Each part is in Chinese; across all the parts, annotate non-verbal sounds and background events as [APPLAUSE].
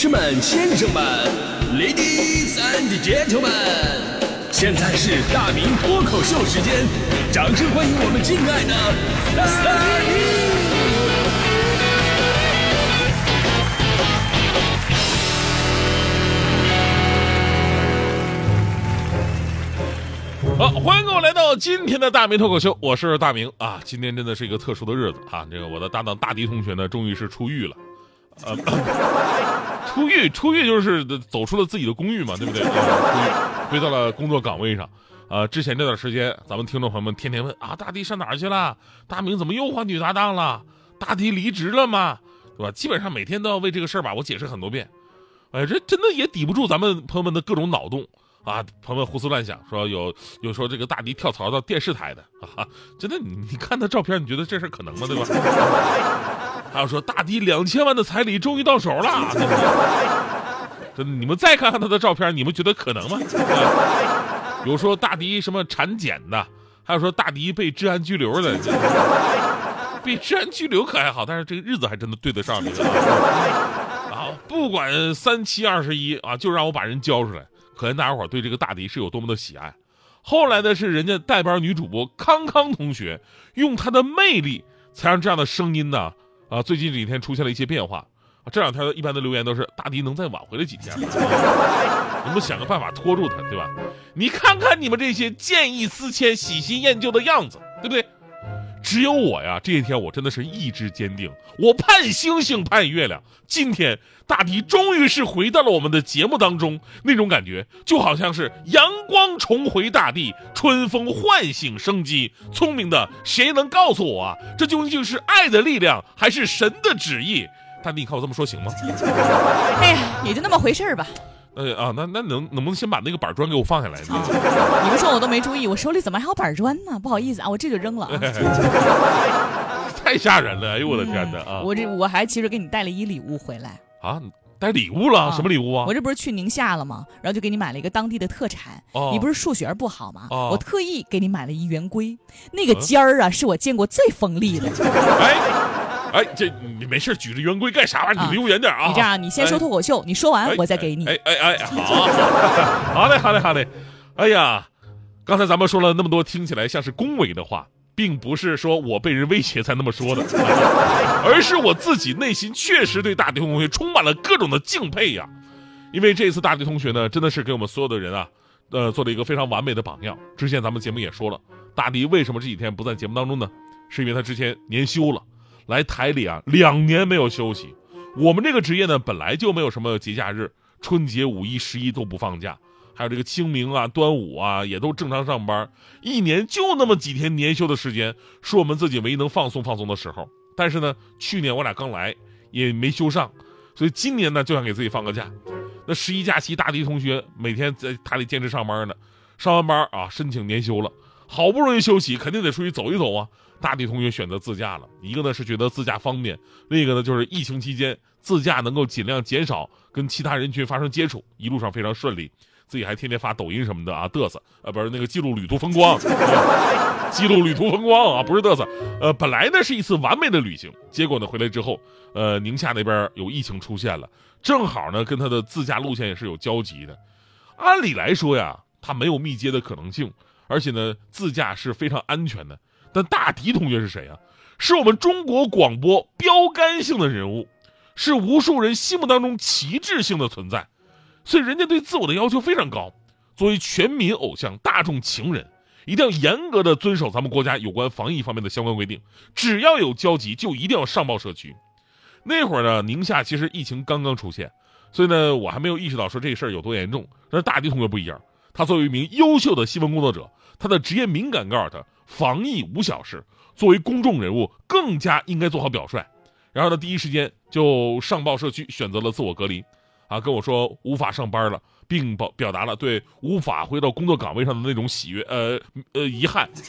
士们、先生们，Ladies and Gentlemen，现在是大明脱口秀时间，掌声欢迎我们敬爱的大明！好，欢迎各位来到今天的大明脱口秀，我是大明啊。今天真的是一个特殊的日子啊，这个我的搭档大迪同学呢，终于是出狱了。呃，出狱，出狱就是走出了自己的公寓嘛，对不对？出狱，回到了工作岗位上。呃，之前这段时间，咱们听众朋友们天天问啊，大迪上哪儿去了？大明怎么又换女搭档了？大迪离职了吗？对吧？基本上每天都要为这个事儿吧，我解释很多遍。哎，这真的也抵不住咱们朋友们的各种脑洞啊！朋友们胡思乱想，说有有说这个大迪跳槽到电视台的啊，真的，你你看他照片，你觉得这事可能吗？对吧？还有说大迪两千万的彩礼终于到手了，[LAUGHS] 真的，你们再看看他的照片，你们觉得可能吗？有说大迪什么产检的，还有说大迪被治安拘留的，被治安拘留可还好，但是这个日子还真的对得上这个。啊，不管三七二十一啊，就让我把人交出来，可见大家伙对这个大迪是有多么的喜爱。后来呢，是人家代班女主播康康同学用她的魅力，才让这样的声音呢。啊，最近这几天出现了一些变化。这两天一般的留言都是大迪能再挽回了几天吗？能不能想个办法拖住他，对吧？你看看你们这些见异思迁、喜新厌旧的样子，对不对？只有我呀，这些天我真的是意志坚定，我盼星星盼月亮。今天大迪终于是回到了我们的节目当中，那种感觉就好像是阳光重回大地，春风唤醒生机。聪明的谁能告诉我啊？这究竟是爱的力量，还是神的旨意？大迪，你看我这么说行吗？哎呀，也就那么回事儿吧。呃啊，那那能能不能先把那个板砖给我放下来？你们说我都没注意，我手里怎么还有板砖呢？不好意思啊，我这就扔了啊。[LAUGHS] 太吓人了！哎呦我的天哪啊！我这我还其实给你带了一礼物回来啊，带礼物了？什么礼物啊？我这不是去宁夏了吗？然后就给你买了一个当地的特产。你不是数学不好吗？我特意给你买了一圆规，那个尖儿啊，是我见过最锋利的。[LAUGHS] 哎。哎，这你没事举着圆规干啥玩意儿？你离我远点啊！你这样，你先说脱口秀，你说完我再给你。哎哎哎，好，好嘞，好嘞，好嘞。哎呀，刚才咱们说了那么多听起来像是恭维的话，并不是说我被人威胁才那么说的，而是我自己内心确实对大迪同学充满了各种的敬佩呀。因为这次大迪同学呢，真的是给我们所有的人啊，呃，做了一个非常完美的榜样。之前咱们节目也说了，大迪为什么这几天不在节目当中呢？是因为他之前年休了。来台里啊，两年没有休息。我们这个职业呢，本来就没有什么节假日，春节、五一、十一都不放假，还有这个清明啊、端午啊，也都正常上班。一年就那么几天年休的时间，是我们自己唯一能放松放松的时候。但是呢，去年我俩刚来，也没休上，所以今年呢，就想给自己放个假。那十一假期，大迪同学每天在台里坚持上班呢，上完班啊，申请年休了，好不容易休息，肯定得出去走一走啊。大地同学选择自驾了，一个呢是觉得自驾方便，另一个呢就是疫情期间自驾能够尽量减少跟其他人群发生接触，一路上非常顺利，自己还天天发抖音什么的啊嘚瑟，呃不是那个记录旅途风光，记录旅途风光啊不是嘚瑟，呃本来呢是一次完美的旅行，结果呢回来之后，呃宁夏那边有疫情出现了，正好呢跟他的自驾路线也是有交集的，按理来说呀他没有密接的可能性，而且呢自驾是非常安全的。但大迪同学是谁啊？是我们中国广播标杆性的人物，是无数人心目当中旗帜性的存在，所以人家对自我的要求非常高。作为全民偶像、大众情人，一定要严格的遵守咱们国家有关防疫方面的相关规定。只要有交集，就一定要上报社区。那会儿呢，宁夏其实疫情刚刚出现，所以呢，我还没有意识到说这事儿有多严重。但是大迪同学不一样，他作为一名优秀的新闻工作者，他的职业敏感告诉他。防疫无小事，作为公众人物，更加应该做好表率。然后呢，第一时间就上报社区，选择了自我隔离，啊，跟我说无法上班了，并表表达了对无法回到工作岗位上的那种喜悦，呃呃遗憾，[LAUGHS]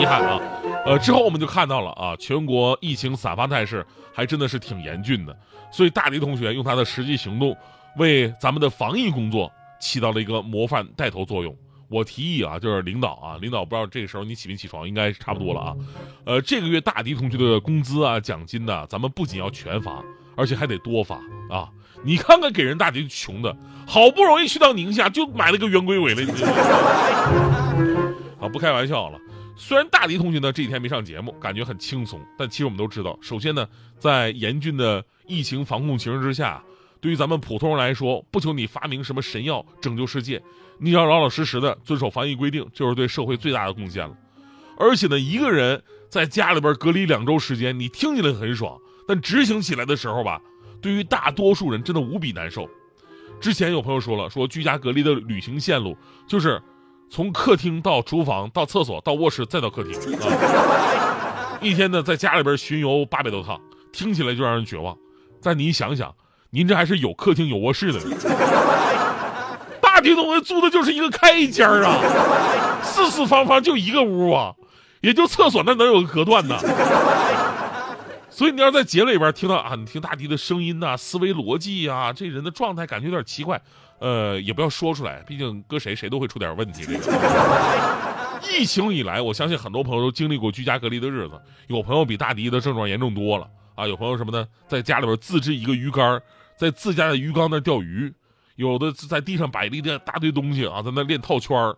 遗憾啊。呃，之后我们就看到了啊，全国疫情散发态势还真的是挺严峻的。所以大迪同学用他的实际行动，为咱们的防疫工作起到了一个模范带头作用。我提议啊，就是领导啊，领导不知道这个时候你起没起床，应该差不多了啊。呃，这个月大迪同学的工资啊、奖金呢，咱们不仅要全发，而且还得多发啊！你看看给人大迪穷的，好不容易去到宁夏，就买了个圆规尾了。啊，不开玩笑了。虽然大迪同学呢这几天没上节目，感觉很轻松，但其实我们都知道，首先呢，在严峻的疫情防控形势之下，对于咱们普通人来说，不求你发明什么神药拯救世界，你要老老实实的遵守防疫规定，就是对社会最大的贡献了。而且呢，一个人在家里边隔离两周时间，你听起来很爽，但执行起来的时候吧，对于大多数人真的无比难受。之前有朋友说了，说居家隔离的旅行线路就是从客厅到厨房到厕所到卧室再到客厅啊，一天呢在家里边巡游八百多趟，听起来就让人绝望。但你想想，您这还是有客厅有卧室的，大厅同学租的就是一个开间啊，四四方方就一个屋啊。也就厕所那能有个隔断呢，所以你要在节里边听到啊，你听大迪的声音呐，思维逻辑呀，这人的状态感觉有点奇怪，呃，也不要说出来，毕竟搁谁谁都会出点问题。这个疫情以来，我相信很多朋友都经历过居家隔离的日子，有朋友比大迪的症状严重多了啊，有朋友什么呢，在家里边自制一个鱼竿，在自家的鱼缸那钓鱼，有的在地上摆了一大堆东西啊，在那练套圈儿。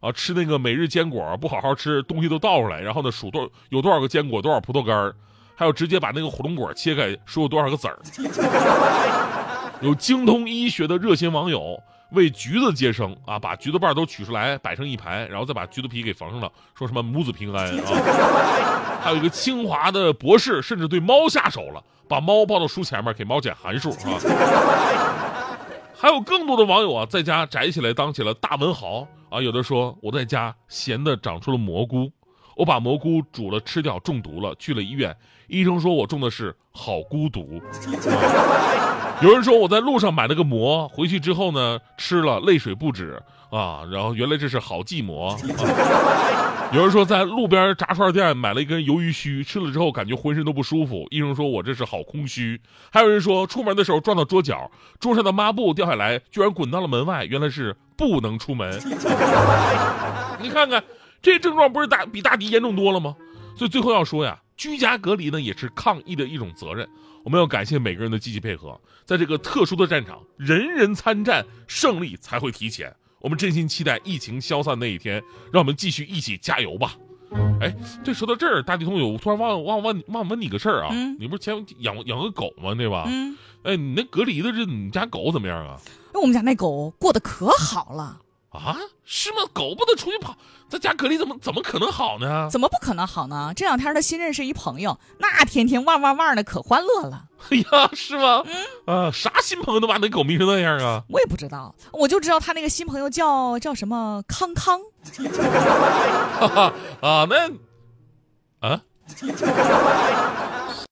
啊，吃那个每日坚果不好好吃，东西都倒出来，然后呢数多有多少个坚果，多少葡萄干还有直接把那个火龙果切开，说有多少个籽儿。[LAUGHS] 有精通医学的热心网友为橘子接生啊，把橘子瓣都取出来摆成一排，然后再把橘子皮给缝上了，说什么母子平安啊。[LAUGHS] 还有一个清华的博士，甚至对猫下手了，把猫抱到书前面给猫讲函数啊。还有更多的网友啊，在家宅起来当起了大文豪啊！有的说我在家闲的长出了蘑菇，我把蘑菇煮了吃掉，中毒了，去了医院，医生说我中的是好孤独。有人说我在路上买了个馍，回去之后呢吃了泪水不止啊，然后原来这是好寂寞。有人说在路边炸串店买了一根鱿鱼须，吃了之后感觉浑身都不舒服。医生说我这是好空虚。还有人说出门的时候撞到桌角，桌上的抹布掉下来，居然滚到了门外，原来是不能出门。你看看这症状不是大比大迪严重多了吗？所以最后要说呀，居家隔离呢也是抗疫的一种责任。我们要感谢每个人的积极配合，在这个特殊的战场，人人参战，胜利才会提前。我们真心期待疫情消散那一天，让我们继续一起加油吧！哎，这，说到这儿，大地同学，我突然忘忘忘忘问你个事儿啊，你不是前养养个狗吗？对吧？嗯。哎，你那隔离的这你家狗怎么样啊？那我们家那狗过得可好了。啊，是吗？狗不能出去跑，在家隔离怎么怎么可能好呢？怎么不可能好呢？这两天他新认识一朋友，那天天汪汪汪的，可欢乐了。哎 [LAUGHS] 呀，是吗？嗯，啊，啥新朋友都把那狗迷成那样啊？我也不知道，我就知道他那个新朋友叫叫什么康康。[LAUGHS] 啊，那啊。